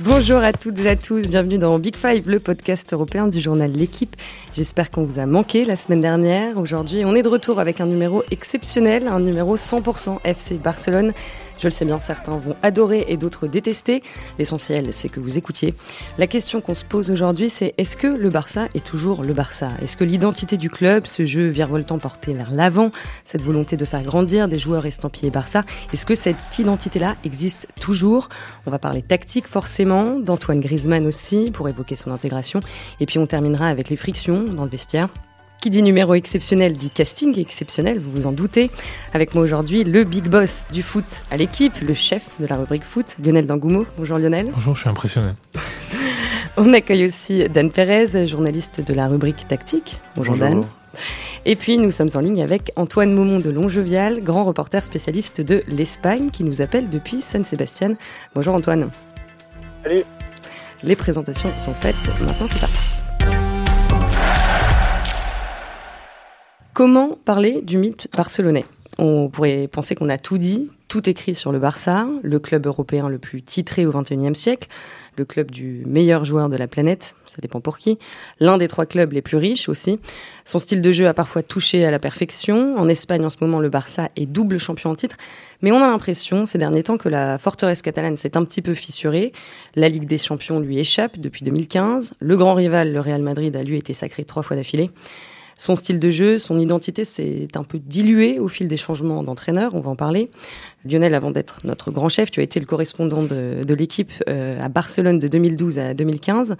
Bonjour à toutes et à tous, bienvenue dans Big Five, le podcast européen du journal L'équipe. J'espère qu'on vous a manqué la semaine dernière. Aujourd'hui, on est de retour avec un numéro exceptionnel, un numéro 100% FC Barcelone. Je le sais bien, certains vont adorer et d'autres détester. L'essentiel, c'est que vous écoutiez. La question qu'on se pose aujourd'hui, c'est est-ce que le Barça est toujours le Barça? Est-ce que l'identité du club, ce jeu virevoltant porté vers l'avant, cette volonté de faire grandir des joueurs estampillés Barça, est-ce que cette identité-là existe toujours? On va parler tactique forcément, d'Antoine Griezmann aussi, pour évoquer son intégration. Et puis on terminera avec les frictions dans le vestiaire. Qui dit numéro exceptionnel dit casting exceptionnel, vous vous en doutez. Avec moi aujourd'hui, le big boss du foot à l'équipe, le chef de la rubrique foot, Lionel Dangoumo. Bonjour Lionel. Bonjour, je suis impressionné. On accueille aussi Dan Perez, journaliste de la rubrique tactique. Bonjour, Dan. Et puis nous sommes en ligne avec Antoine Maumont de Longevial, grand reporter spécialiste de l'Espagne qui nous appelle depuis San Sebastian. Bonjour Antoine. Salut. Les présentations sont faites, maintenant c'est parti. Comment parler du mythe barcelonais? On pourrait penser qu'on a tout dit, tout écrit sur le Barça, le club européen le plus titré au XXIe siècle, le club du meilleur joueur de la planète, ça dépend pour qui, l'un des trois clubs les plus riches aussi. Son style de jeu a parfois touché à la perfection. En Espagne, en ce moment, le Barça est double champion en titre. Mais on a l'impression, ces derniers temps, que la forteresse catalane s'est un petit peu fissurée. La Ligue des champions lui échappe depuis 2015. Le grand rival, le Real Madrid, a lui été sacré trois fois d'affilée. Son style de jeu, son identité s'est un peu dilué au fil des changements d'entraîneur, on va en parler. Lionel, avant d'être notre grand chef, tu as été le correspondant de, l'équipe euh, à Barcelone de 2012 à 2015.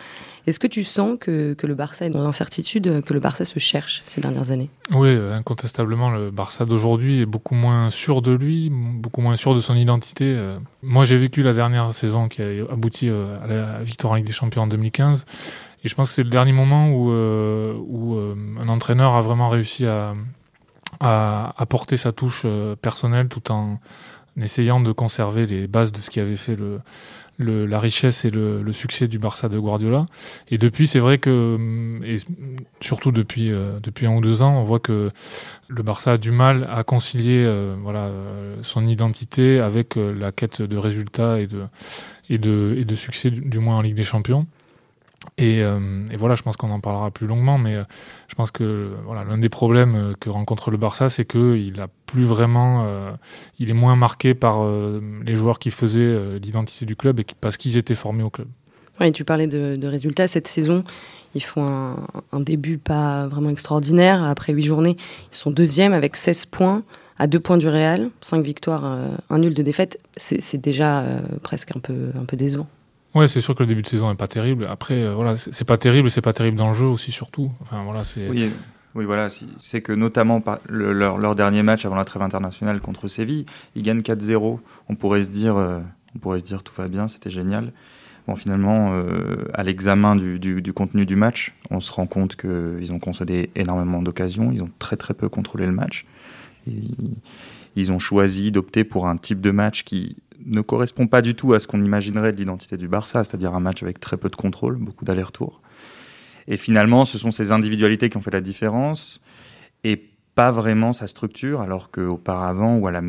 Est-ce que tu sens que, le Barça est dans l'incertitude, que le Barça se cherche ces dernières années? Oui, incontestablement, le Barça d'aujourd'hui est beaucoup moins sûr de lui, beaucoup moins sûr de son identité. Euh, moi, j'ai vécu la dernière saison qui a abouti euh, à la victoire en Ligue des Champions en 2015. Et je pense que c'est le dernier moment où, euh, euh, un entraîneur a vraiment réussi à, apporter sa touche euh, personnelle tout en essayant de conserver les bases de ce qui avait fait la richesse et le, succès du Barça de Guardiola. Et depuis, c'est vrai que, et surtout depuis, un ou deux ans, on voit que le Barça a du mal à concilier son identité avec la quête de résultats et de succès, du moins en Ligue des Champions. Euh, et, voilà, je pense qu'on en parlera plus longuement, mais euh, je pense que voilà, l'un des problèmes euh, que rencontre le Barça, c'est qu'il a plus vraiment, il est moins marqué par les joueurs qui faisaient l'identité du club et parce qu'ils étaient formés au club. Oui, tu parlais de, résultats cette saison. Ils font un, début pas vraiment extraordinaire. Après huit journées, ils sont deuxièmes avec 16 points, à deux points du Real, 5 victoires, un nul de défaite. C'est déjà presque un peu, un peu décevant. Ouais, c'est sûr que le début de saison n'est pas terrible. Après, euh, voilà, c'est pas terrible, c'est pas terrible dans le jeu aussi, surtout. Enfin, voilà, c'est. Oui, oui, voilà, c'est que notamment leur, dernier match avant la trêve internationale contre Séville, ils gagnent 4-0. On pourrait se dire, euh, on pourrait se dire tout va bien, c'était génial. Bon, finalement, euh, à l'examen du, contenu du match, on se rend compte qu'ils ont concédé énormément d'occasions, ils ont très très peu contrôlé le match. Ils ont choisi d'opter pour un type de match qui ne correspond pas du tout à ce qu'on imaginerait de l'identité du Barça, c'est-à-dire un match avec très peu de contrôle, beaucoup d'allers-retours. Et finalement, ce sont ces individualités qui ont fait la différence et pas vraiment sa structure, alors qu'auparavant, ou à la,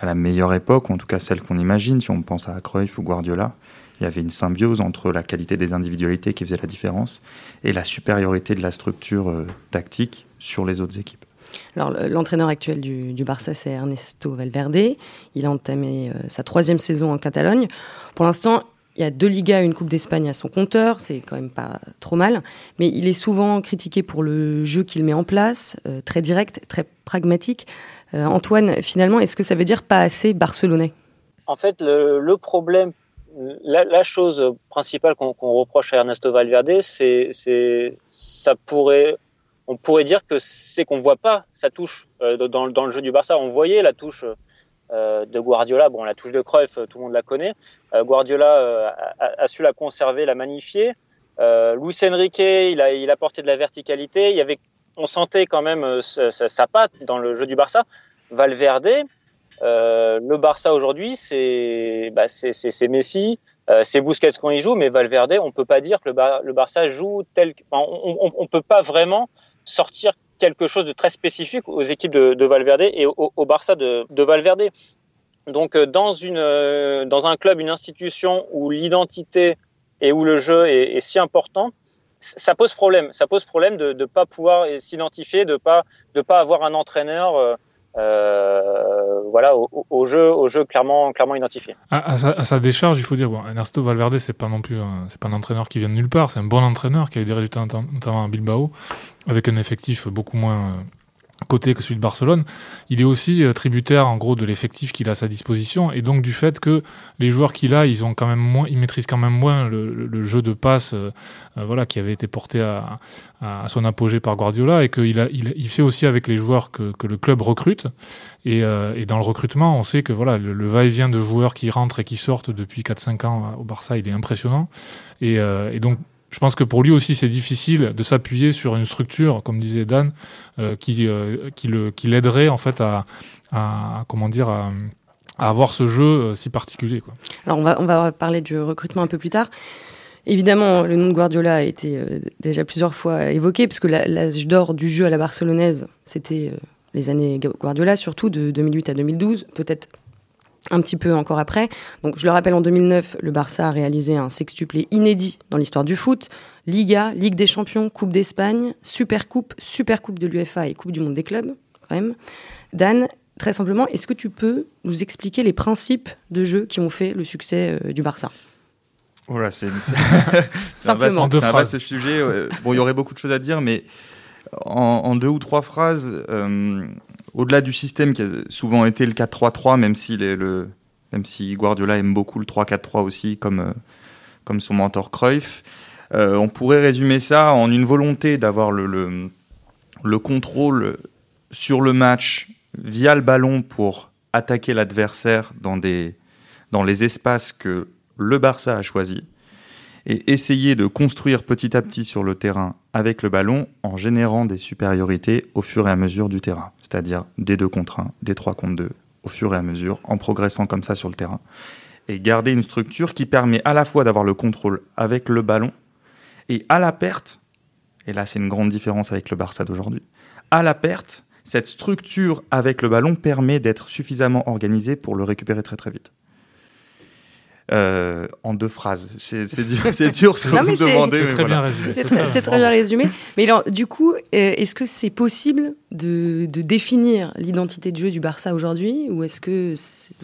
à la, meilleure époque, ou en tout cas celle qu'on imagine, si on pense à Cruyff ou Guardiola, il y avait une symbiose entre la qualité des individualités qui faisait la différence et la supériorité de la structure euh, tactique sur les autres équipes. Alors, l'entraîneur actuel du, Barça, c'est Ernesto Valverde. Il a entamé euh, sa troisième saison en Catalogne. Pour l'instant, il y a deux Ligas, une Coupe d'Espagne à son compteur, c'est quand même pas trop mal. Mais il est souvent critiqué pour le jeu qu'il met en place, euh, très direct, très pragmatique. Euh, Antoine, finalement, est-ce que ça veut dire pas assez barcelonais? En fait, le, problème, la, chose principale qu'on reproche à Ernesto Valverde, c'est ça pourrait on pourrait dire que c'est qu'on voit pas sa touche euh, dans, le jeu du Barça. On voyait la touche euh, de Guardiola. Bon, la touche de Cruyff, tout le monde la connaît. Euh, Guardiola a, su la conserver, la magnifier. Luis Enrique, il a, porté de la verticalité. Il y avait, on sentait quand même sa, patte dans le jeu du Barça. Valverde, le Barça aujourd'hui, c'est bah, Messi, c'est Busquets quand il joue, mais Valverde, on peut pas dire que le, Barça joue tel. on, on, peut pas vraiment sortir quelque chose de très spécifique aux équipes de, Valverde et au, Barça de, Valverde. Donc euh, dans une euh, dans un club, une institution où l'identité et où le jeu est, si important, ça pose problème. Ça pose problème de ne pas pouvoir s'identifier, de pas de pas avoir un entraîneur. Euh, voilà, au, jeu, au jeu clairement, clairement identifié. À, sa, décharge, il faut dire, bon, Ernesto Valverde, c'est pas non plus, c'est pas un entraîneur qui vient de nulle part, c'est un bon entraîneur qui a eu des résultats notamment à Bilbao, avec un effectif beaucoup moins côté que celui de Barcelone, il est aussi euh, tributaire en gros de l'effectif qu'il a à sa disposition. Et donc du fait que les joueurs qu'il a, ils ont quand même moins, ils maîtrisent quand même moins le, jeu de passe, euh, euh, voilà, qui avait été porté à, son apogée par Guardiola et qu'il a, il, fait aussi avec les joueurs que, le club recrute. Et, dans le recrutement, on sait que voilà, le, va-et-vient de joueurs qui rentrent et qui sortent depuis 4-5 ans au Barça, il est impressionnant. Et, et donc je pense que pour lui aussi, c'est difficile de s'appuyer sur une structure, comme disait Dan, euh, qui, euh, qui, l'aiderait en fait à, comment dire, à, avoir ce jeu euh, si particulier. Alors on va, on va parler du recrutement un peu plus tard. Évidemment, le nom de Guardiola a été déjà plusieurs fois évoqué, parce que l'âge d'or du jeu à la barcelonaise, c'était les années Guardiola, surtout de 2008 à 2012, peut-être un petit peu encore après. Donc, je le rappelle, en 2009, le Barça a réalisé un sextuplé inédit dans l'histoire du foot. Liga, Ligue des Champions, Coupe d'Espagne, Super Coupe, Super Coupe de l'UFA et Coupe du Monde des clubs, quand même. Dan, très simplement, est-ce que tu peux nous expliquer les principes de jeu qui ont fait le succès euh, du Barça? Voilà, c'est un, vaste, sujet. Bon, il y aurait beaucoup de choses à dire, mais en, deux ou trois phrases, euh, au-delà du système qui a souvent été le 4-3-3, même si, même si Guardiola aime beaucoup le 3-4-3 aussi, comme, euh, comme son mentor Cruyff, euh, on pourrait résumer ça en une volonté d'avoir le, le, le, contrôle sur le match via le ballon pour attaquer l'adversaire dans, dans les espaces que le Barça a choisis et essayer de construire petit à petit sur le terrain avec le ballon en générant des supériorités au fur et à mesure du terrain, c'est-à-dire des 2 contre 1, des 3 contre 2, au fur et à mesure, en progressant comme ça sur le terrain. Et garder une structure qui permet à la fois d'avoir le contrôle avec le ballon et à la perte, et là c'est une grande différence avec le Barça d'aujourd'hui, à la perte, cette structure avec le ballon permet d'être suffisamment organisée pour le récupérer très très vite. Euh, en deux phrases. C'est dur, c'est dur ce que vous demandez. C'est très, bien résumé. C'est très, bien résumé. Mais du coup, euh, est-ce que c'est possible de, définir l'identité de jeu du Barça aujourd'hui ou est-ce que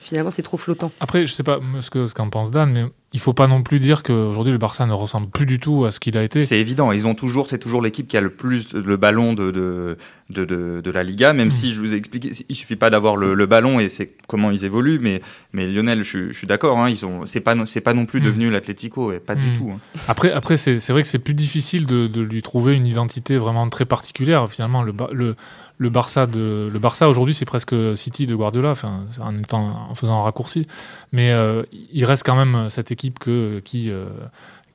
finalement c'est trop flottant? Après, je sais pas ce qu'en ce pense Dan, mais il faut pas non plus dire qu'aujourd'hui le Barça ne ressemble plus du tout à ce qu'il a été. C'est évident, ils ont toujours, c'est toujours l'équipe qui a le plus le ballon de de, de, de, la Liga, même hmm. si je vous ai expliqué, il suffit pas d'avoir le, ballon et c'est comment ils évoluent, mais mais Lionel, je, suis d'accord, hein, ils ont, c'est pas c'est pas non plus hmm. devenu l'Atlético, pas du hmm. tout. Hein. Après après c'est vrai que c'est plus difficile de, de, lui trouver une identité vraiment très particulière. Finalement le le le Barça de le Barça aujourd'hui c'est presque City de Guardiola enfin en étant en faisant un raccourci mais euh, il reste quand même cette équipe que qui euh,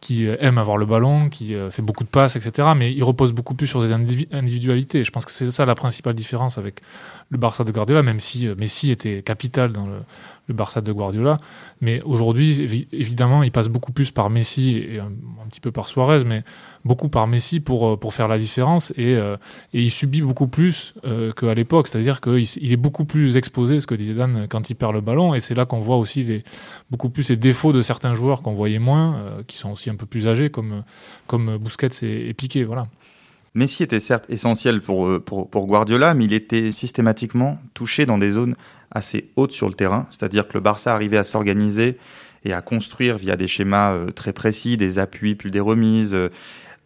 qui aime avoir le ballon, qui euh, fait beaucoup de passes, etc. Mais il repose beaucoup plus sur des individualités. Je pense que c'est ça la principale différence avec le Barça de Guardiola, même si Messi était capital dans le, le Barça de Guardiola. Mais aujourd'hui, évidemment, il passe beaucoup plus par Messi et un, petit peu par Suarez, mais beaucoup par Messi pour, euh, pour faire la différence. Et, euh, et il subit beaucoup plus euh, qu'à l'époque. C'est-à-dire qu'il il est beaucoup plus exposé, ce que disait Dan, quand il perd le ballon. Et c'est là qu'on voit aussi beaucoup plus les défauts de certains joueurs qu'on voyait moins, qui sont aussi un peu plus âgés, comme, comme Busquets et, et Piqué. Voilà. Messi était certes essentiel pour, pour, pour, Guardiola, mais il était systématiquement touché dans des zones assez haute sur le terrain, c'est-à-dire que le Barça arrivait à s'organiser et à construire via des schémas euh, très précis, des appuis puis des remises, euh,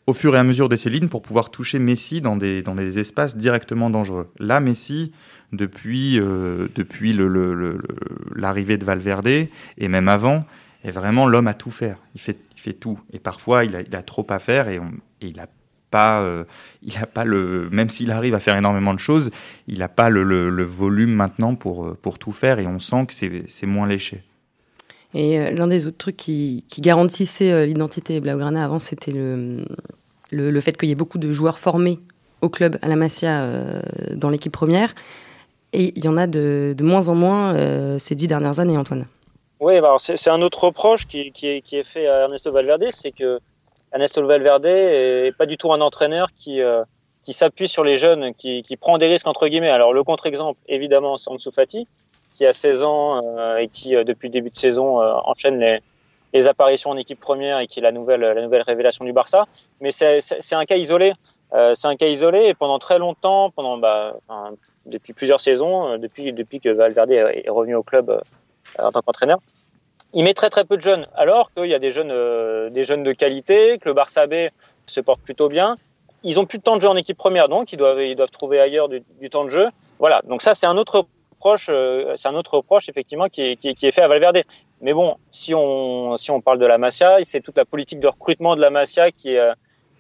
au fur et à mesure de ses lignes pour pouvoir toucher Messi dans des, dans des espaces directement dangereux. Là, Messi, depuis, euh, depuis l'arrivée de Valverde, et même avant, est vraiment l'homme à tout faire. Il fait, il fait tout. Et parfois, il a, il a trop à faire et, on, et il a pas, euh, il a pas le, même s'il arrive à faire énormément de choses, il n'a pas le, le, volume maintenant pour, euh, pour tout faire et on sent que c'est moins léché. Et euh, l'un des autres trucs qui, qui garantissait l'identité Blaugrana avant, c'était le, le, fait qu'il y ait beaucoup de joueurs formés au club à la Masia dans l'équipe première. Et il y en a de, de moins en moins ces dix dernières années, Antoine. Oui, c'est un autre reproche qui, qui, est, qui est fait à Ernesto Valverde, c'est que Ernesto Valverde est pas du tout un entraîneur qui euh, qui s'appuie sur les jeunes, qui, qui prend des risques entre guillemets. Alors le contre-exemple, évidemment, c'est Ansu Fati, qui a 16 ans euh, et qui euh, depuis le début de saison enchaîne les, les apparitions en équipe première et qui est la nouvelle, la nouvelle révélation du Barça. Mais c'est un cas isolé. Euh, c'est un cas isolé et pendant très longtemps, pendant bah, enfin, depuis plusieurs saisons, euh, depuis, depuis que Valverde est revenu au club euh, en tant qu'entraîneur, il met très très peu de jeunes, alors qu'il y a des jeunes, euh, des jeunes de qualité, que le Barça B se porte plutôt bien. Ils ont plus de temps de jeu en équipe première, donc ils doivent, ils doivent trouver ailleurs du, temps de jeu. Voilà, donc ça c'est un autre reproche, euh, c'est un autre reproche effectivement qui est, qui, qui est, fait à Valverde. Mais bon, si on, si on parle de la Masia, c'est toute la politique de recrutement de la Masia qui est,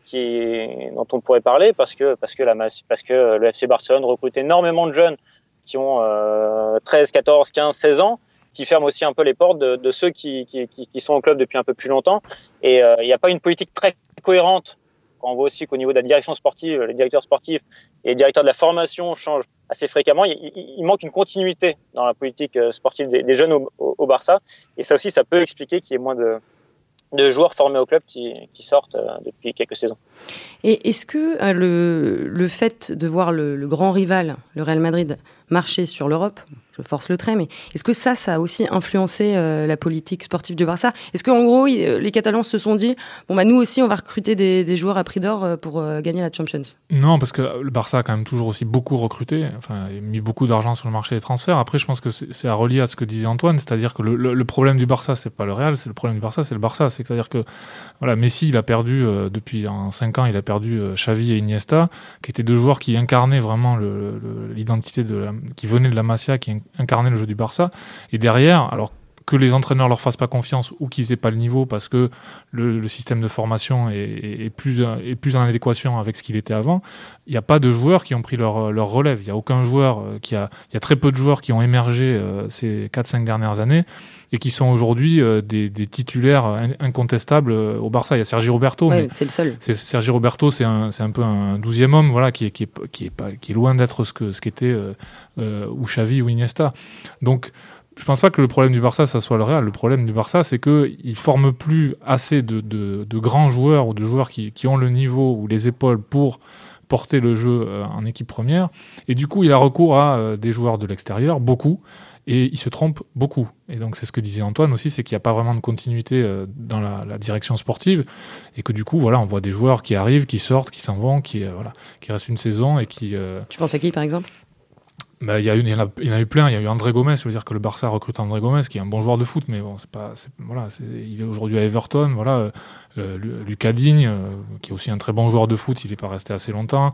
qui est, dont on pourrait parler parce que, parce que la parce que le FC Barcelone recrute énormément de jeunes qui ont euh, 13, 14, 15, 16 ans qui ferme aussi un peu les portes de, ceux qui, sont au club depuis un peu plus longtemps. Et euh, il n'y a pas une politique très cohérente. Quand on voit aussi qu'au niveau de la direction sportive, les directeurs sportifs et les directeurs de la formation changent assez fréquemment. Il, manque une continuité dans la politique euh, sportive des, jeunes au, Barça. Et ça aussi, ça peut expliquer qu'il y ait moins de, joueurs formés au club qui, sortent euh, depuis quelques saisons. Et est-ce que le, fait de voir le grand rival, le Real Madrid, marcher sur l'Europe, je force le trait, mais est-ce que ça, ça a aussi influencé euh, la politique sportive du Barça? Est-ce qu'en gros, il, les Catalans se sont dit, bon, bah, nous aussi, on va recruter des, joueurs à prix d'or euh, pour euh, gagner la Champions? Non, parce que le Barça a quand même toujours aussi beaucoup recruté, enfin, mis beaucoup d'argent sur le marché des transferts. Après, je pense que c'est à relier à ce que disait Antoine, c'est-à-dire que le, problème du Barça, c'est pas le Real, c'est le problème du Barça, c'est le Barça. C'est-à-dire que, voilà, Messi, il a perdu, euh, depuis en 5 ans, il a perdu euh, Xavi et Iniesta, qui étaient deux joueurs qui incarnaient vraiment l'identité de la, qui venaient de la Masia, qui incarnaient le jeu du Barça ça. Et derrière, alors que les entraîneurs leur fassent pas confiance ou qu'ils aient pas le niveau parce que le, le système de formation est, est, plus, est plus en adéquation avec ce qu'il était avant, il n'y a pas de joueurs qui ont pris leur, leur relève. Il n'y a aucun joueur euh, qui a, il y a très peu de joueurs qui ont émergé euh, ces 4-5 dernières années et qui sont aujourd'hui euh, des, des, titulaires incontestables au Barça. Il y a Sergi Roberto. Ouais, c'est le seul. Sergi Roberto, c'est un, un peu un douzième homme, voilà, qui est, qui est, qui est, pas, qui est loin d'être ce que ce qu'était euh, ou Xavi ou Iniesta. Donc je pense pas que le problème du Barça, ça soit le Real. Le problème du Barça, c'est qu'il forme plus assez de, grands joueurs ou de joueurs qui, ont le niveau ou les épaules pour porter le jeu euh, en équipe première. Et du coup, il a recours à euh, des joueurs de l'extérieur, beaucoup, et il se trompe beaucoup. Et donc, c'est ce que disait Antoine aussi, c'est qu'il n'y a pas vraiment de continuité euh, dans la, direction sportive, et que du coup, voilà, on voit des joueurs qui arrivent, qui sortent, qui s'en vont, qui restent une saison et qui. Tu penses à qui, par exemple? Bah, il, y a eu, il, y en a, eu plein. Il y a eu André Gomez. Je veux dire que le Barça recrute André Gomez, qui est un bon joueur de foot, mais bon, c'est pas, voilà, il est aujourd'hui à Everton. Voilà, euh, Digne, euh, qui est aussi un très bon joueur de foot, il n'est pas resté assez longtemps.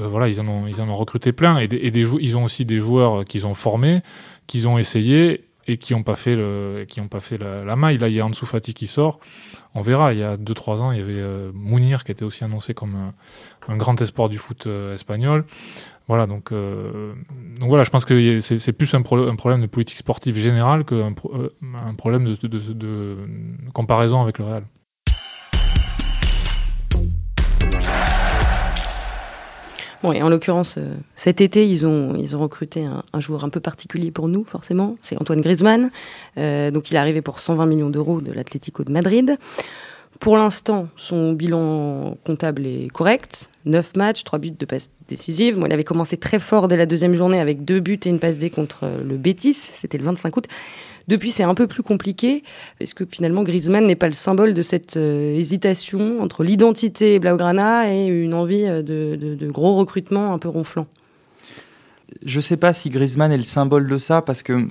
Euh, voilà, ils en ont, ils en ont recruté plein, et, et des ils ont aussi des joueurs qu'ils ont formés, qu'ils ont essayé et qui n'ont pas fait qui ont pas fait la, maille. Là, il y a Ansu Fati qui sort. On verra. Il y a 2-3 ans, il y avait euh, Mounir qui était aussi annoncé comme un, un grand espoir du foot euh, espagnol. Voilà, donc, euh, voilà, je pense que c'est plus un, pro un, problème de politique sportive générale qu'un pro euh, un problème de, comparaison avec le Real. Bon, en l'occurrence, euh, cet été, ils ont, ils ont recruté un, un, joueur un peu particulier pour nous, forcément. C'est Antoine Griezmann. Euh, donc, il est arrivé pour 120 millions d'euros de l'Atlético de Madrid. Pour l'instant, son bilan comptable est correct. 9 matchs, 3 buts de passe décisive. Bon, il avait commencé très fort dès la deuxième journée avec deux buts et une passe D contre le Betis. C'était le 25 août. Depuis, c'est un peu plus compliqué. Est-ce que finalement, Griezmann n'est pas le symbole de cette euh, hésitation entre l'identité Blaugrana et une envie de, de, gros recrutements un peu ronflant? Je ne sais pas si Griezmann est le symbole de ça parce que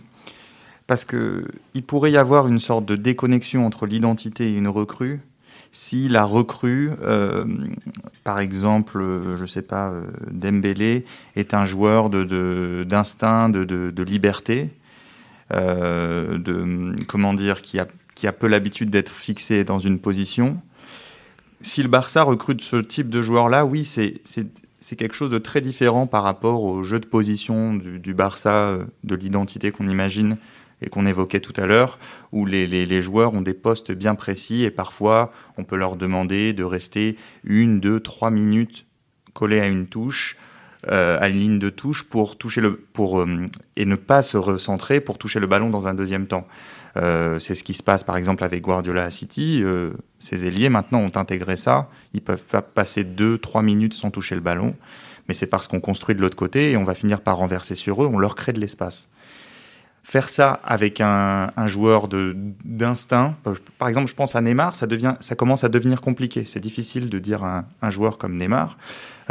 parce que pourrait y avoir une sorte de déconnexion entre l'identité et une recrue si la recrue, euh, par exemple, euh, je ne sais pas, euh, Dembélé est un joueur d'instinct, de, liberté, de comment dire, qui a, peu l'habitude d'être fixé dans une position. Si le Barça recrute ce type de joueur-là, oui, c'est quelque chose de très différent par rapport au jeu de position du Barça, de l'identité qu'on imagine et qu'on évoquait tout à l'heure, où les, joueurs ont des postes bien précis et parfois on peut leur demander de rester une, deux, trois minutes collés à une touche, euh, à une ligne de touche pour toucher le, pour euh, et ne pas se recentrer pour toucher le ballon dans un deuxième temps. Euh, c'est ce qui se passe par exemple avec Guardiola à City. Ces ailiers maintenant ont intégré ça. Ils peuvent pas passer deux, trois minutes sans toucher le ballon, mais c'est parce qu'on construit de l'autre côté et on va finir par renverser sur eux. On leur crée de l'espace. Faire ça avec un, joueur d'instinct, par exemple, je pense à Neymar, ça, devient, ça commence à devenir compliqué. C'est difficile de dire à un, joueur comme Neymar,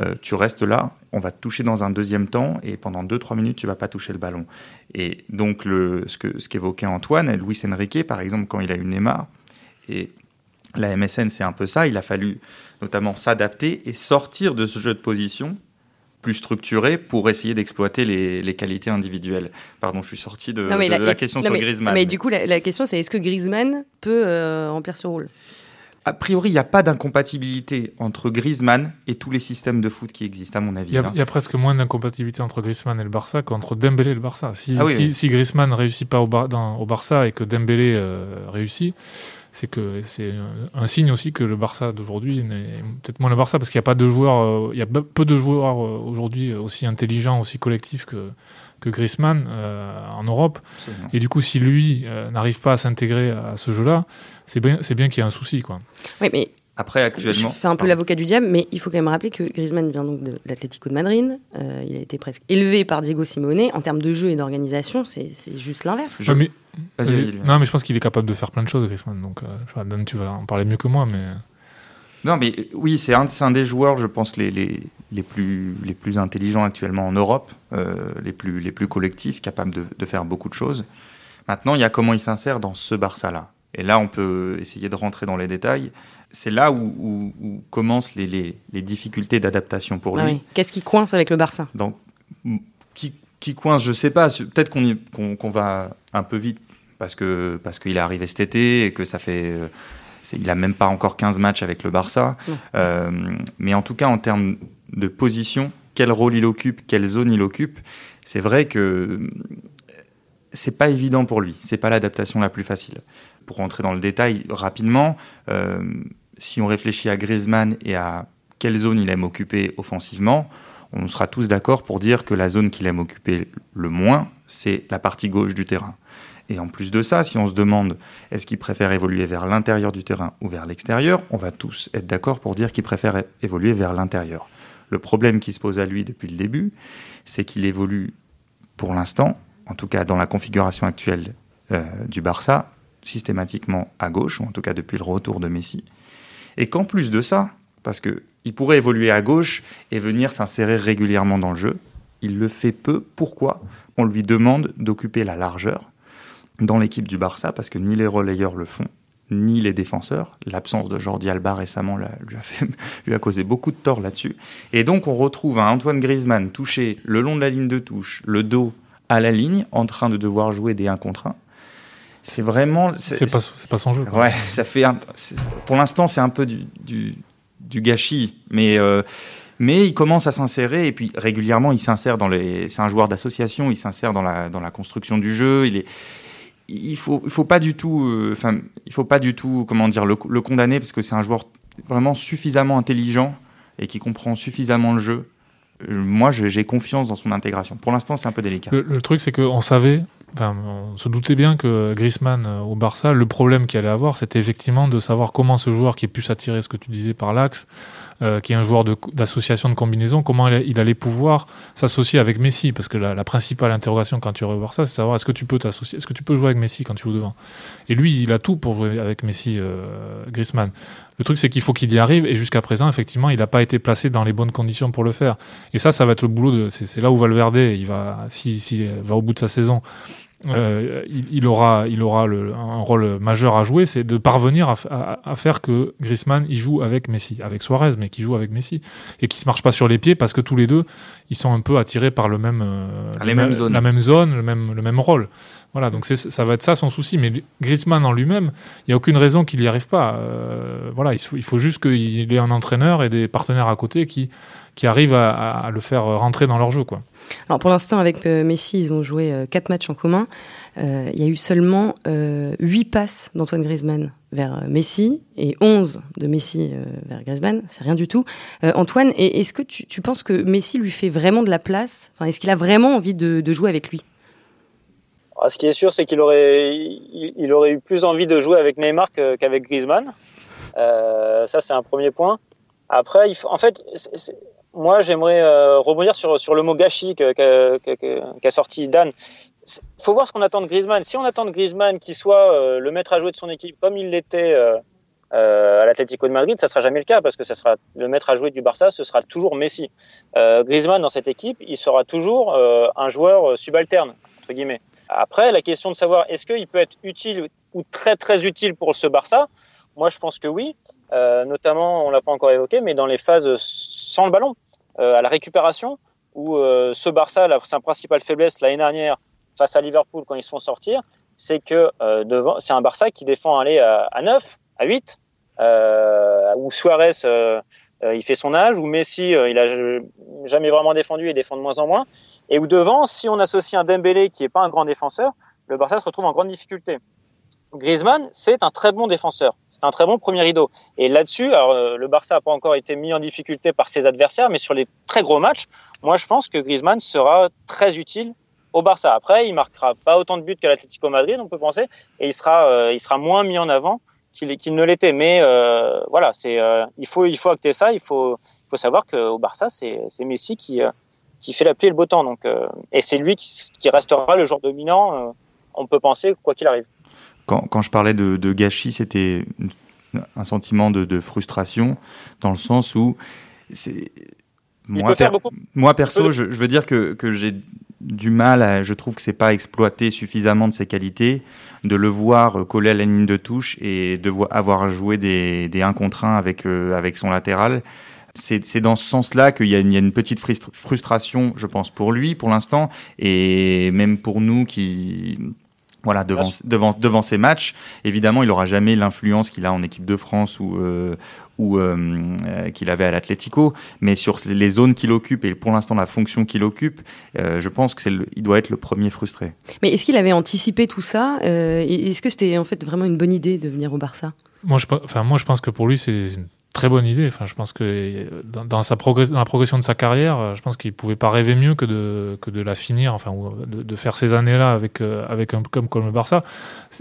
euh, tu restes là, on va te toucher dans un deuxième temps et pendant 2-3 minutes, tu vas pas toucher le ballon. Et donc, le, ce qu'évoquait ce qu'évoquait Antoine, Luis Enrique, par exemple, quand il a eu Neymar, et la MSN, c'est un peu ça, il a fallu notamment s'adapter et sortir de ce jeu de position plus structuré pour essayer d'exploiter les, qualités individuelles. Pardon, je suis sorti de, la, question sur Griezmann. Mais du coup, la, question, c'est est-ce que Griezmann peut euh, remplir ce rôle? A priori, il n'y a pas d'incompatibilité entre Griezmann et tous les systèmes de foot qui existent, à mon avis. Il y a, hein. presque moins d'incompatibilité entre Griezmann et le Barça qu'entre Dembélé et le Barça. Si, ah si, Griezmann ne réussit pas au, au, Barça et que Dembélé euh, réussit, c'est que c'est un signe aussi que le Barça d'aujourd'hui n'est peut-être moins le Barça parce qu'il n'y a pas de joueurs, euh, il y a peu de joueurs euh, aujourd'hui aussi intelligents, aussi collectifs que que Griezmann euh, en Europe. Et du coup, si lui n'arrive pas à s'intégrer à ce jeu-là, c'est bien, c'est bien qu'il y ait un souci, quoi. Oui, mais après, actuellement. Je fais un peu l'avocat du diable, mais il faut quand même rappeler que Griezmann vient donc de l'Atlético de Madrid. il a été presque élevé par Diego Simone. En termes de jeu et d'organisation, c'est juste l'inverse. Non, mais je pense qu'il est capable de faire plein de choses, Griezmann. Donc, euh, Dan, tu vas en parler mieux que moi, mais. Non, mais oui, c'est un, un, des joueurs, je pense, les, les, les, plus, les plus intelligents actuellement en Europe, euh, les, plus, les plus collectifs, capables de, de, faire beaucoup de choses. Maintenant, il y a comment il s'insère dans ce Barça-là. Et là, on peut essayer de rentrer dans les détails. C'est là où, où, commencent les, les, les difficultés d'adaptation pour ah lui. Qu'est-ce qui coince avec le Barça? Donc, qui, qui coince, je sais pas. Peut-être qu'on qu'on va un peu vite parce que parce qu'il est arrivé cet été et que ça fait euh, il a même pas encore 15 matchs avec le Barça. Euh, mais en tout cas, en termes de position, quel rôle il occupe, quelle zone il occupe, c'est vrai que c'est pas évident pour lui. C'est pas l'adaptation la plus facile. Pour rentrer dans le détail rapidement, euh, si on réfléchit à Griezmann et à quelle zone il aime occuper offensivement, on sera tous d'accord pour dire que la zone qu'il aime occuper le moins, c'est la partie gauche du terrain. Et en plus de ça, si on se demande est-ce qu'il préfère évoluer vers l'intérieur du terrain ou vers l'extérieur, on va tous être d'accord pour dire qu'il préfère évoluer vers l'intérieur. Le problème qui se pose à lui depuis le début, c'est qu'il évolue pour l'instant, en tout cas dans la configuration actuelle euh, du Barça, systématiquement à gauche, ou en tout cas depuis le retour de Messi. Et qu'en plus de ça, parce qu'il pourrait évoluer à gauche et venir s'insérer régulièrement dans le jeu. Il le fait peu. Pourquoi? On lui demande d'occuper la largeur dans l'équipe du Barça, parce que ni les relayeurs le font, ni les défenseurs. L'absence de Jordi Alba récemment lui, a fait, lui a causé beaucoup de tort là-dessus. Et donc on retrouve un Antoine Griezmann touché le long de la ligne de touche, le dos à la ligne, en train de devoir jouer des 1 contre 1. C'est vraiment. C'est pas, pas son jeu. Ouais, ça fait. pour l'instant, c'est un peu du, du gâchis, mais euh, mais il commence à s'insérer et puis régulièrement il s'insère dans les. C'est un joueur d'association, il s'insère dans la dans la construction du jeu. Il est il faut il faut pas du tout euh, enfin il faut pas du tout comment dire le, condamner parce que c'est un joueur vraiment suffisamment intelligent et qui comprend suffisamment le jeu. Euh, moi, j'ai confiance dans son intégration. Pour l'instant, c'est un peu délicat. Le, le truc, c'est qu'on savait on se doutait bien que Griezmann euh, au Barça, le problème qu'il allait avoir, c'était effectivement de savoir comment ce joueur qui est plus attiré, ce que tu disais par l'axe, euh, qui est un joueur d'association de, combinaison, comment il, allait pouvoir s'associer avec Messi? Parce que la, principale interrogation quand tu revois ça, c'est savoir est-ce que tu peux t'associer, est-ce que tu peux jouer avec Messi quand tu joues devant? Et lui, il a tout pour jouer avec Messi, euh, Griezmann. Le truc, c'est qu'il faut qu'il y arrive, et jusqu'à présent, effectivement, il n'a pas été placé dans les bonnes conditions pour le faire. Et ça, ça va être le boulot de. C'est là où Valverde, il va, si, si va au bout de sa saison, euh, il, aura, il aura le, un rôle majeur à jouer, c'est de parvenir à, à, faire que Griezmann il joue avec Messi, avec Suarez, mais qui joue avec Messi et qui se marche pas sur les pieds parce que tous les deux ils sont un peu attirés par le même, euh, les mêmes zones. la même zone, le même, le même rôle. Voilà, donc ça va être ça son souci. Mais Griezmann en lui-même, il n'y a aucune raison qu'il n'y arrive pas. Euh, voilà, il faut, il faut juste qu'il ait un entraîneur et des partenaires à côté qui, qui arrivent à, à le faire rentrer dans leur jeu, quoi. Alors pour l'instant, avec euh, Messi, ils ont joué euh, quatre matchs en commun. Euh, il y a eu seulement huit passes d'Antoine Griezmann vers Messi et 11 de Messi vers Griezmann. C'est rien du tout. Antoine, est-ce que tu, penses que Messi lui fait vraiment de la place? Enfin, Est-ce qu'il a vraiment envie de, jouer avec lui? Ah, Ce qui est sûr, c'est qu'il aurait, il, aurait eu plus envie de jouer avec Neymar qu'avec Griezmann. ça, c'est un premier point. Après, en fait, moi, j'aimerais euh, rebondir sur, sur le mot gâchis qu'a sorti Dan. faut voir ce qu'on attend de Griezmann. Si on attend de Griezmann qu'il soit le maître à jouer de son équipe, comme il l'était euh, à l'Atlético de Madrid, ça sera jamais le cas parce que ça sera le maître à jouer du Barça, ce sera toujours Messi. Euh, Griezmann dans cette équipe, il sera toujours euh, un joueur subalterne entre guillemets. Après, la question de savoir est-ce qu'il peut être utile ou très très utile pour ce Barça, moi je pense que oui. Euh, notamment, on l'a pas encore évoqué, mais dans les phases sans le ballon, euh, à la récupération, où ce Barça, sa principale faiblesse l'année dernière face à Liverpool quand ils se font sortir, c'est que devant, c'est un Barça qui défend aller à, à 9, à 8, euh, où Suarez euh, euh, il fait son âge, où Messi il a jamais vraiment défendu et défend de moins en moins, et où devant, si on associe un Dembélé qui est pas un grand défenseur, le Barça se retrouve en grande difficulté. Griezmann, c'est un très bon défenseur, c'est un très bon premier rideau. Et là-dessus, alors le Barça n'a pas encore été mis en difficulté par ses adversaires, mais sur les très gros matchs, moi je pense que Griezmann sera très utile au Barça. Après, il marquera pas autant de buts qu'à l'Atlético Madrid, on peut penser, et il sera, il sera moins mis en avant qu'il ne l'était. Mais euh, voilà, c'est euh, il faut il faut acter ça. Il faut il faut savoir qu'au Barça, c'est Messi qui euh, qui fait la pluie et le beau temps. Donc et c'est lui qui, qui, restera le joueur dominant. on peut penser quoi qu'il arrive. Quand, quand, je parlais de, de gâchis, c'était un sentiment de, de, frustration dans le sens où c'est moi, moi perso, je, je, veux dire que, que j'ai du mal, je trouve que c'est pas exploité suffisamment de ses qualités, de le voir coller à la ligne de touche et de avoir joué des, des 1 contre 1 avec, euh, avec son latéral. C'est dans ce sens-là qu'il y, a une petite frustration, je pense, pour lui, pour l'instant, et même pour nous qui, voilà, devant, devant, devant ces matchs, évidemment, il n'aura jamais l'influence qu'il a en équipe de France ou, euh, ou euh, euh, qu'il avait à l'Atlético, mais sur les zones qu'il occupe et pour l'instant la fonction qu'il occupe, je pense qu'il doit être le premier frustré. Mais est-ce qu'il avait anticipé tout ça Est-ce que c'était en fait vraiment une bonne idée de venir au Barça? Moi je, enfin, moi, je pense que pour lui, c'est très bonne idée. Enfin, je pense que dans, sa dans la progression de sa carrière, je pense qu'il pouvait pas rêver mieux que de, que de la finir, enfin, de, de faire ces années-là avec, euh, avec un comme le Barça.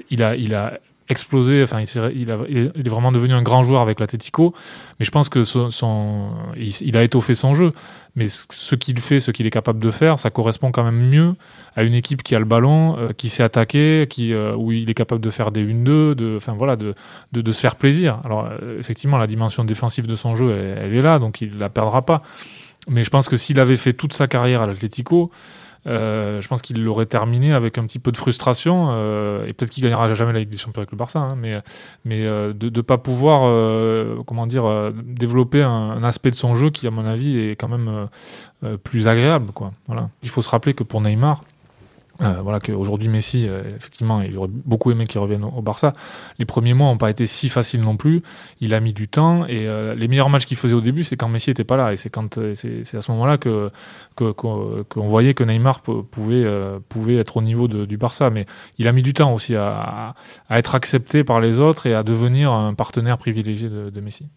Il a, il a explosé. Enfin, il, est vraiment devenu un grand joueur avec l'Atletico. Mais je pense que son, il, a étoffé son jeu. Mais ce qu'il fait, ce qu'il est capable de faire, ça correspond quand même mieux à une équipe qui a le ballon, euh, qui sait attaquer, qui, euh, où il est capable de faire des 1-2, de, enfin voilà, de, de, se faire plaisir. Alors euh, effectivement, la dimension défensive de son jeu, elle, elle, est là, donc il la perdra pas. Mais je pense que s'il avait fait toute sa carrière à l'Atletico, euh, je pense qu'il l'aurait terminé avec un petit peu de frustration euh, et peut-être qu'il gagnera jamais la Ligue des Champions avec le Barça, hein, mais euh, de ne pas pouvoir comment dire développer un, aspect de son jeu qui à mon avis est quand même plus agréable. Il faut se rappeler que pour Neymar euh, voilà qu'aujourd'hui Messi, euh, effectivement, il aurait beaucoup aimé qu'il revienne au, Barça. Les premiers mois n'ont pas été si faciles non plus. Il a mis du temps et euh, les meilleurs matchs qu'il faisait au début, c'est quand Messi était pas là et c'est quand euh, c'est à ce moment-là que qu'on voyait que Neymar pouvait pouvait être au niveau du Barça. Mais il a mis du temps aussi à, à, être accepté par les autres et à devenir un partenaire privilégié de, de Messi.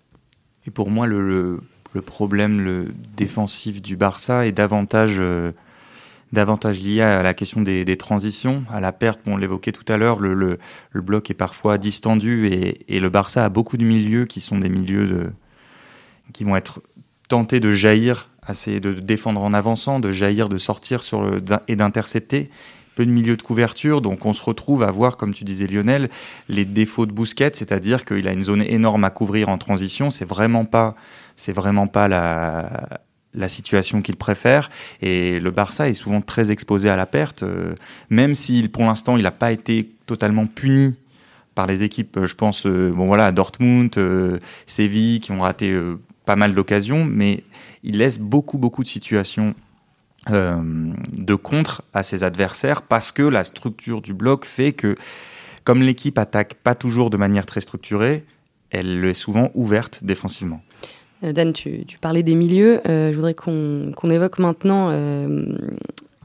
Et pour moi, le, le, le problème le défensif du Barça est davantage davantage lié à la question des, transitions, à la perte, on l'évoquait tout à l'heure, le, le, bloc est parfois distendu et, et, le Barça a beaucoup de milieux qui sont des milieux de, qui vont être tentés de jaillir, assez, de défendre en avançant, de jaillir, de sortir sur le, et d'intercepter. Peu de milieux de couverture, donc on se retrouve à voir, comme tu disais Lionel, les défauts de Bousquet, c'est-à-dire qu'il a une zone énorme à couvrir en transition. C'est vraiment pas, c'est vraiment pas la, la situation qu'il préfère. Et le Barça est souvent très exposé à la perte, euh, même si pour l'instant il n'a pas été totalement puni par les équipes, je pense, euh, bon voilà, Dortmund, euh, Séville, qui ont raté euh, pas mal d'occasions, mais il laisse beaucoup, beaucoup de situations euh, de contre à ses adversaires parce que la structure du bloc fait que, comme l'équipe attaque pas toujours de manière très structurée, elle est souvent ouverte défensivement. Euh, Dan, tu, parlais des milieux. Euh, je voudrais qu'on qu évoque maintenant euh,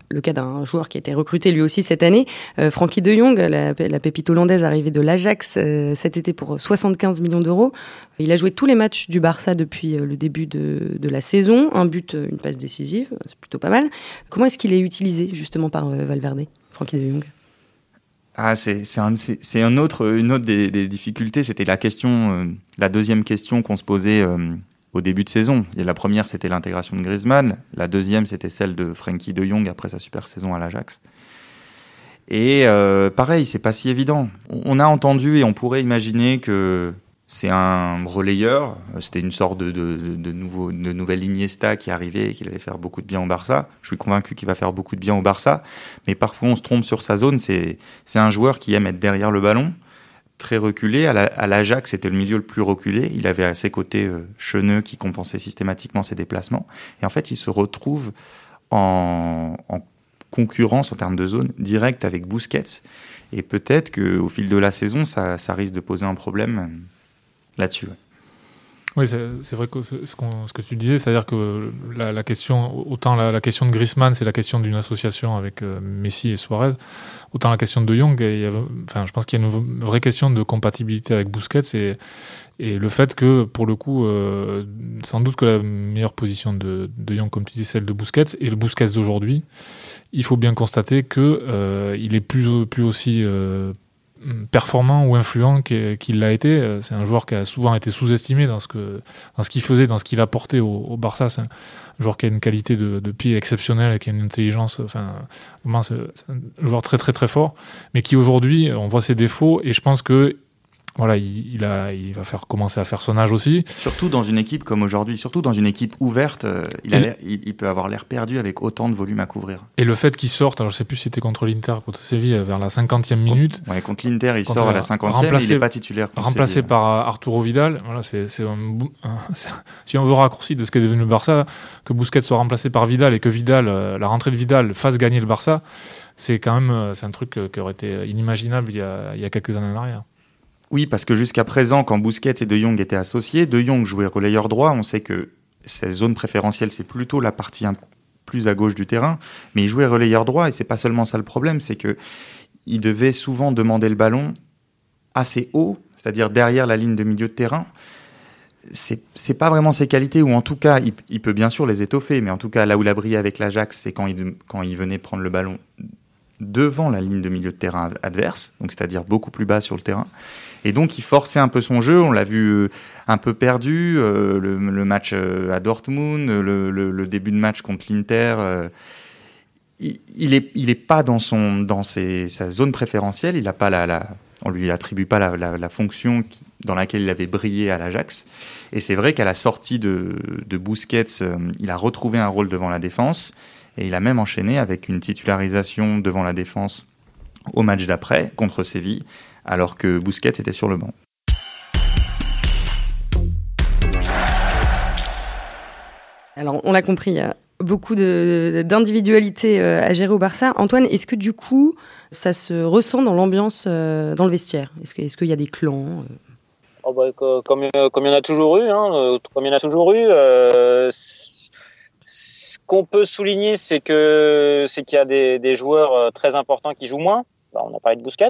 le cas d'un joueur qui a été recruté lui aussi cette année, euh, Frankie de Jong, la, pépite hollandaise arrivée de l'Ajax cet été pour 75 millions d'euros. Il a joué tous les matchs du Barça depuis le début de, la saison, un but, une passe décisive, c'est plutôt pas mal. Comment est-ce qu'il est utilisé justement par Valverde, Frankie de Jong? Ah, c'est un, autre, une autre des, des difficultés. C'était la question, la deuxième question qu'on se posait au début de saison. Et la première, c'était l'intégration de Griezmann. La deuxième, c'était celle de Frankie de Jong après sa super saison à l'Ajax. Et pareil, c'est pas si évident. On a entendu et on pourrait imaginer que c'est un relayeur. C'était une sorte de, nouveau, de nouvelle Iniesta qui arrivait et qu'il allait faire beaucoup de bien au Barça. Je suis convaincu qu'il va faire beaucoup de bien au Barça. Mais parfois, on se trompe sur sa zone. C'est un joueur qui aime être derrière le ballon, très reculé. À l'Ajax, c'était le milieu le plus reculé. Il avait à ses côtés euh, Cheneux qui compensait systématiquement ses déplacements. Et en fait, il se retrouve en, en concurrence en termes de zone directe avec Busquets. Et peut-être qu'au fil de la saison, ça, ça risque de poser un problème là-dessus. Oui, c'est vrai que ce, ce, que tu disais, c'est-à-dire que la, question, autant la, question de Griezmann, c'est la question d'une association avec euh, Messi et Suarez, autant la question de Young, a, enfin, je pense qu'il y a une vraie question de compatibilité avec Busquets et, et le fait que, pour le coup, euh, sans doute que la meilleure position de, de Young, comme tu dis, celle de Busquets, et le Busquets d'aujourd'hui, il faut bien constater que euh, il est plus, plus aussi performant ou influent qu'il l'a été. Euh, c'est un joueur qui a souvent été sous-estimé dans ce que dans ce qu'il faisait, dans ce qu'il apportait au, Barça. C'est un joueur qui a une qualité de, pied exceptionnelle et qui a une intelligence. Enfin, c'est un joueur très très très fort, mais qui aujourd'hui, on voit ses défauts et je pense que voilà, il, a, il va faire commencer à faire son âge aussi. Surtout dans une équipe comme aujourd'hui, surtout dans une équipe ouverte, euh, il, il, peut avoir l'air perdu avec autant de volume à couvrir. Et le fait qu'il sorte, alors je sais plus si c'était contre l'Inter, contre Séville, vers la 50e minute. Ouais, contre l'Inter, il sort à la 50e, il n'est pas titulaire. Remplacé par Arturo Vidal. Voilà, c'est, si on veut raccourcir de ce qu'est devenu le Barça, que Busquets soit remplacé par Vidal et que Vidal, euh, la rentrée de Vidal fasse gagner le Barça, c'est quand même, euh, c'est un truc qui aurait été inimaginable il y a, il y a quelques années en arrière. Oui, parce que jusqu'à présent, quand Busquets et De Jong étaient associés, De Jong jouait relayeur droit. On sait que sa zone préférentielle, c'est plutôt la partie plus à gauche du terrain, mais il jouait relayeur droit et c'est pas seulement ça le problème, c'est que il devait souvent demander le ballon assez haut, c'est-à-dire derrière la ligne de milieu de terrain. C'est pas vraiment ses qualités, ou en tout cas, il, peut bien sûr les étoffer, mais en tout cas, là où il a brillé avec l'Ajax, c'est quand il, quand il venait prendre le ballon devant la ligne de milieu de terrain adverse, donc c'est-à-dire beaucoup plus bas sur le terrain. Et donc, il forçait un peu son jeu. On l'a vu euh, un peu perdu. Euh, le, match euh, à Dortmund, le, début de match contre l'Inter. il, est, il est pas dans son, dans sa zone préférentielle. Il a pas la, on lui attribue pas la, la, fonction dans laquelle il avait brillé à l'Ajax. Et c'est vrai qu'à la sortie de, de Busquets, il a retrouvé un rôle devant la défense. Et il a même enchaîné avec une titularisation devant la défense au match d'après contre Séville alors que Bousquet était sur le banc. Alors, on l'a compris, il y a beaucoup d'individualité euh, à gérer au Barça. Antoine, est-ce que du coup, ça se ressent dans l'ambiance euh, dans le vestiaire? Est-ce qu'il y a des clans euh? oh bah, comme, il y en a toujours eu, hein, comme il y en a toujours eu, ce qu'on peut souligner, c'est que c'est qu'il y a des, joueurs très importants qui jouent moins. Bah, on a parlé de Bousquet.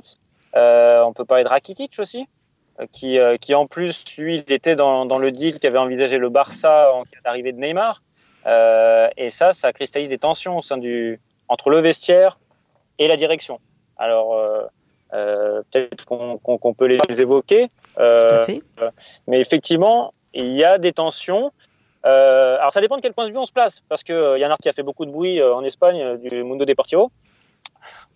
Euh, on peut parler de Rakitic aussi, euh, qui, euh, qui en plus, lui, il était dans, dans le deal qu'avait envisagé le Barça en cas d'arrivée de Neymar. et ça, ça cristallise des tensions au sein du, entre le vestiaire et la direction. Alors, euh, peut-être qu'on peut les évoquer. Euh, mais effectivement, il y a des tensions. Euh, alors, ça dépend de quel point de vue on se place. Parce qu'il y a un article qui a fait beaucoup de bruit en Espagne, du Mundo Deportivo,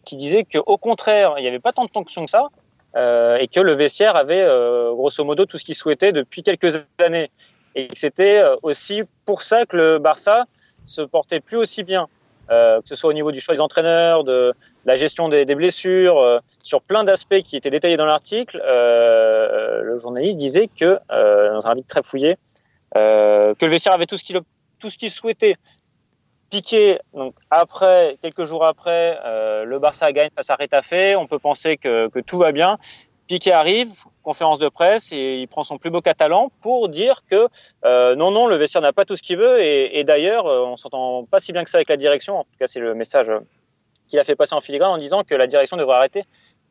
qui disait qu'au contraire, il n'y avait pas tant de tension que ça, euh, et que le vestiaire avait euh, grosso modo tout ce qu'il souhaitait depuis quelques années. Et que c'était euh, aussi pour ça que le Barça se portait plus aussi bien, euh, que ce soit au niveau du choix des entraîneurs, de la gestion des, des blessures, euh, sur plein d'aspects qui étaient détaillés dans l'article. le journaliste disait que, dans un article très fouillé, que le vestiaire avait tout ce qu'il souhaitait. Piqué, donc après, quelques jours après, euh, le Barça gagne face à Retafe. On peut penser que, tout va bien. Piqué arrive, conférence de presse, et il prend son plus beau catalan pour dire que euh, non, non, le vestiaire n'a pas tout ce qu'il veut. Et, d'ailleurs, euh, on s'entend pas si bien que ça avec la direction. En tout cas, c'est le message qu'il a fait passer en filigrane en disant que la direction devrait arrêter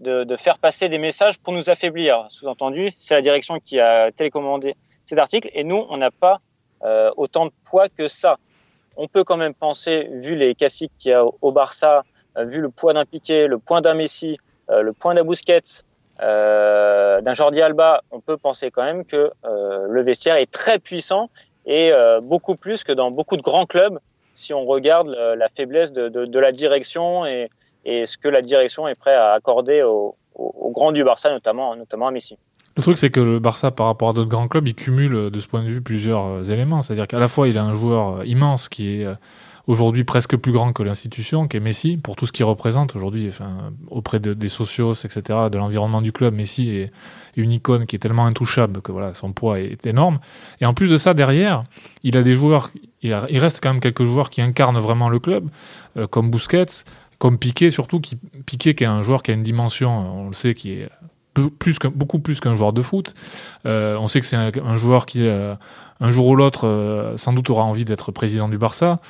de faire passer des messages pour nous affaiblir. Sous-entendu, c'est la direction qui a télécommandé cet article, et nous, on n'a pas euh, autant de poids que ça on peut quand même penser, vu les classiques qu'il y a au Barça, euh, vu le poids d'un Piqué, le point d'un Messi, euh, le point d'un Busquets, euh, d'un Jordi Alba, on peut penser quand même que le vestiaire est très puissant et beaucoup plus que dans beaucoup de grands clubs si on regarde la faiblesse de, de, la direction et, et, ce que la direction est prête à accorder aux au, grand du Barça, notamment, notamment à Messi. Le truc, c'est que le Barça, par rapport à d'autres grands clubs, il cumule de ce point de vue plusieurs euh, éléments. C'est-à-dire qu'à la fois, il a un joueur euh, immense qui est aujourd'hui presque plus grand que l'institution, qui est Messi, pour tout ce qu'il représente aujourd'hui, enfin, auprès de, des socios, etc., de l'environnement du club. Messi est une icône qui est tellement intouchable que voilà, son poids est énorme. Et en plus de ça, derrière, il a des joueurs, il, reste quand même quelques joueurs qui incarnent vraiment le club, euh, comme Busquets, comme Piqué surtout, qui, Piqué qui est un joueur qui a une dimension, on le sait, qui est beaucoup plus qu'un joueur de foot. Euh, on sait que c'est un, joueur qui, euh, un jour ou l'autre, sans doute aura envie d'être président du Barça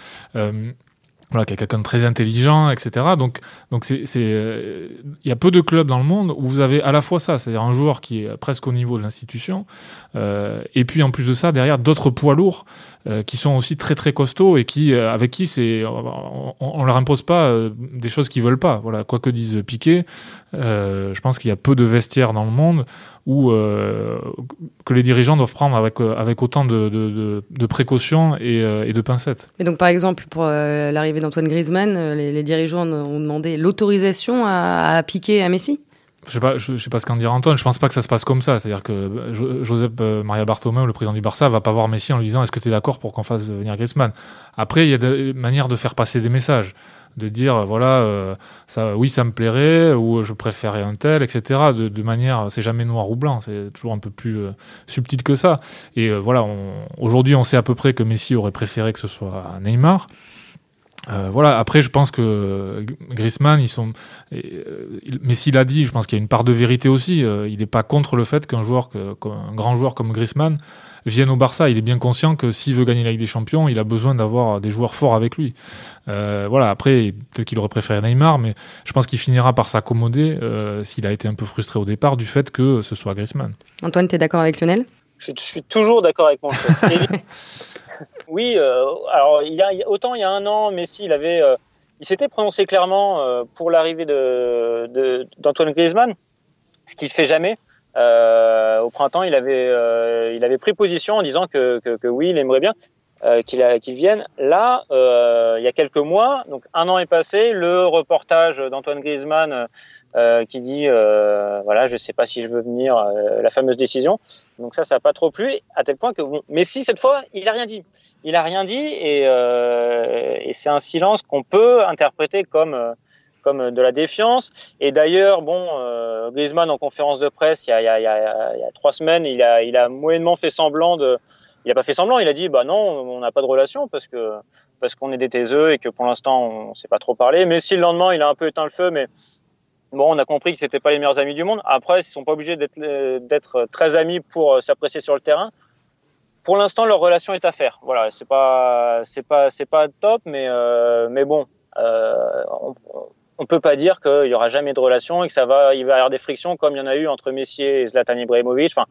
voilà, qui est quelqu'un de très intelligent, etc. Donc, donc c'est, euh, il y a peu de clubs dans le monde où vous avez à la fois ça, c'est-à-dire un joueur qui est presque au niveau de l'institution, euh, et puis en plus de ça, derrière d'autres poids lourds euh, qui sont aussi très très costauds et qui, avec qui c'est, on, on, leur impose pas des choses qu'ils veulent pas. Voilà, quoi que dise Piqué, je pense qu'il y a peu de vestiaires dans le monde où que les dirigeants doivent prendre avec avec autant de, de, de, précautions et, et, de pincettes. Et donc par exemple pour l'arrivée d'Antoine Griezmann, les, les, dirigeants ont demandé l'autorisation à, à Piqué à Messi? Je sais pas, je, sais pas ce qu'en dira Antoine. Je pense pas que ça se passe comme ça. C'est-à-dire que Joseph euh, Maria Bartomeu, le président du Barça, va pas voir Messi en lui disant est-ce que tu es d'accord pour qu'on fasse venir Griezmann? Après, il y a des manières de faire passer des messages, de dire voilà, euh, ça, oui, ça me plairait ou je préférais un tel, etc. De, manière, c'est jamais noir ou blanc. C'est toujours un peu plus euh, subtil que ça. Et voilà, aujourd'hui, on sait à peu près que Messi aurait préféré que ce soit Neymar. Euh, voilà. Après, je pense que Griezmann, ils sont. Euh, mais s'il a dit, je pense qu'il y a une part de vérité aussi. Euh, il n'est pas contre le fait qu'un joueur, grand joueur comme Griezmann vienne au Barça. Il est bien conscient que s'il veut gagner la Ligue des Champions, il a besoin d'avoir des joueurs forts avec lui. voilà. Après, peut-être qu'il aurait préféré Neymar, mais je pense qu'il finira par s'accommoder s'il a été un peu frustré au départ du fait que ce soit Griezmann. Antoine, tu es d'accord avec Lionel? Je, suis toujours d'accord avec mon chef. oui, euh, alors il y a, autant il y a un an, Messi, il avait, euh, il s'était prononcé clairement euh, pour l'arrivée de, d'Antoine Griezmann, ce qu'il fait jamais. Au printemps, il avait, il avait pris position en disant que, que, que oui, il aimerait bien. Euh, qu'il vienne. Là, euh, il y a quelques mois, donc un an est passé, le reportage d'Antoine Griezmann euh, qui dit euh, voilà, je sais pas si je veux venir, euh, la fameuse décision. Donc ça, ça n'a pas trop plu, à tel point que bon, Messi cette fois, il a rien dit. Il a rien dit et, et c'est un silence qu'on peut interpréter comme comme de la défiance. Et d'ailleurs, bon, Griezmann en conférence de presse il y a, il y a, trois semaines, il a, il a moyennement fait semblant de il a pas fait semblant, il a dit bah non, on n'a pas de relation parce que parce qu'on est des taiseux et que pour l'instant on s'est pas trop parlé. Mais si le lendemain il a un peu éteint le feu, mais bon, on a compris que c'était pas les meilleurs amis du monde. Après, ils sont pas obligés d'être d'être très amis pour s'apprécier sur le terrain. Pour l'instant, leur relation est à faire. Voilà, c'est pas c'est pas c'est pas top, mais euh, mais bon, euh, on, on peut pas dire qu'il y aura jamais de relation et que ça va il va y avoir des frictions comme il y en a eu entre Messi et Zlatan Ibrahimovic. Enfin,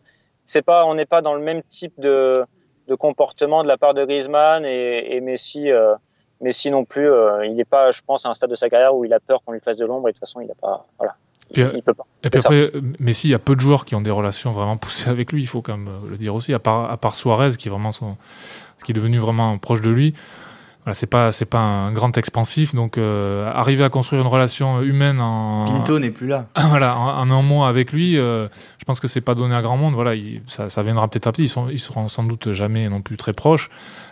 c'est pas on n'est pas dans le même type de de comportement de la part de Griezmann et, Messi. Euh, Messi non plus, euh, il n'est pas, je pense, à un stade de sa carrière où il a peur qu'on lui fasse de l'ombre et de toute façon, il n'a pas. Voilà. il, peut pas. Et puis après, Messi, il y a peu de joueurs qui ont des relations vraiment poussées avec lui, il faut quand même le dire aussi, à part, à part Suarez, qui est, vraiment son, qui est devenu vraiment proche de lui. Voilà, c'est pas c'est pas un grand expansif donc euh, arriver à construire une relation humaine en Pinto n'est plus là. Voilà en, un mois avec lui euh, je pense que c'est pas donné à grand monde. Voilà ça, ça viendra peut-être à petit ils sont ils seront sans doute jamais non plus très proches.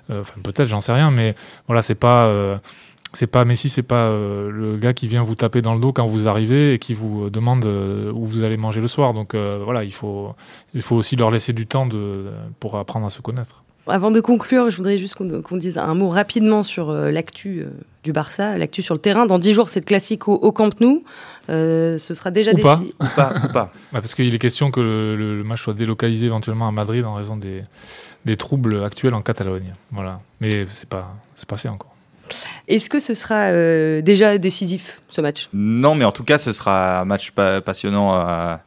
Euh, enfin peut-être j'en sais rien mais voilà c'est pas c'est pas Messi c'est pas le gars qui vient vous taper dans le dos quand vous arrivez et qui vous demande où vous allez manger le soir. Donc voilà il faut il faut aussi leur laisser du temps de pour apprendre à se connaître avant de conclure, je voudrais juste qu'on dise un mot rapidement sur euh, l'actu euh, du Barça, l'actu sur le terrain. Dans dix jours, c'est le classique au, Camp Nou. Euh, ce sera déjà décidé. Ou pas, ou pas. parce qu'il est question que le, match soit délocalisé éventuellement à Madrid en raison des, des troubles actuels en Catalogne. Voilà. Mais c'est pas, c'est pas fait encore. Est-ce que ce sera déjà décisif ce match? Non, mais en tout cas, ce sera un match passionnant à,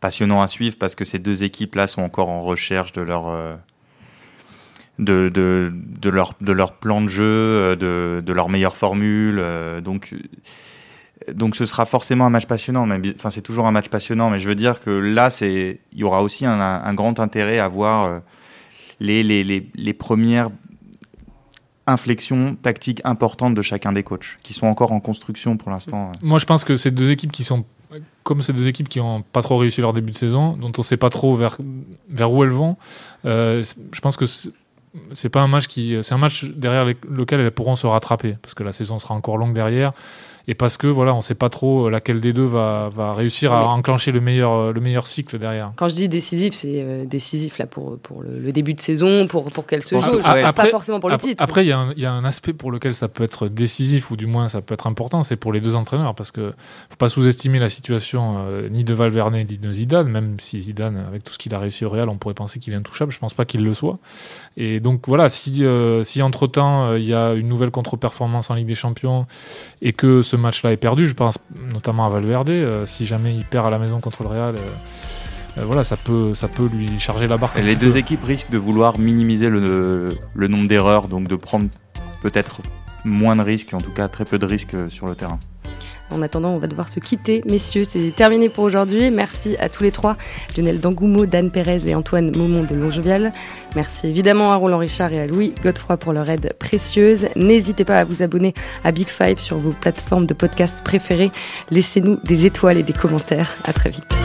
passionnant à suivre parce que ces deux équipes-là sont encore en recherche de leur de, de, leur, de leur plan de jeu, euh, de, de leur meilleure formule. Euh, donc, donc ce sera forcément un match passionnant. Enfin, c'est toujours un match passionnant, mais je veux dire que là, il y aura aussi un, grand intérêt à voir euh, les, les, les, les premières inflexions tactiques importantes de chacun des coachs, qui sont encore en construction pour l'instant. Moi, je pense que ces deux équipes qui sont comme ces deux équipes qui n'ont pas trop réussi leur début de saison, dont on ne sait pas trop vers, vers où elles vont, je pense que c'est pas un match qui, c'est un match derrière lequel elles pourront se rattraper parce que la saison sera encore longue derrière et parce que voilà, on ne sait pas trop euh, laquelle des deux va, va réussir à enclencher le meilleur, euh, le meilleur cycle derrière. Quand je dis décisif, c'est euh, décisif là pour, pour le, début de saison, pour, pour qu'elle se joue, pas forcément pour le titre. Après, il y, y, a un aspect pour lequel ça peut être décisif ou du moins ça peut être important, c'est pour les deux entraîneurs parce que faut pas sous-estimer la situation ni de Valverde ni de Zidane, même si Zidane, avec tout ce qu'il a réussi au Real, on pourrait penser qu'il est intouchable. Je pense pas qu'il le soit. Et donc voilà, si, si entre temps il y a une nouvelle contre-performance en Ligue des Champions et que ce match-là est perdu. Je pense notamment à Valverde. Euh, si jamais il perd à la maison contre le Real, euh, euh, voilà, ça peut, ça peut lui charger la barre. les deux équipes risquent de vouloir minimiser le, le nombre d'erreurs, donc de prendre peut-être moins de risques, en tout cas très peu de risques sur le terrain. En attendant, on va devoir se quitter. Messieurs, c'est terminé pour aujourd'hui. Merci à tous les trois, Lionel Dangoumo, Dan Pérez et Antoine Maumont de Longjovial. Merci évidemment à Roland Richard et à Louis Godefroy pour leur aide précieuse. N'hésitez pas à vous abonner à Big Five sur vos plateformes de podcast préférées. Laissez-nous des étoiles et des commentaires. À très vite.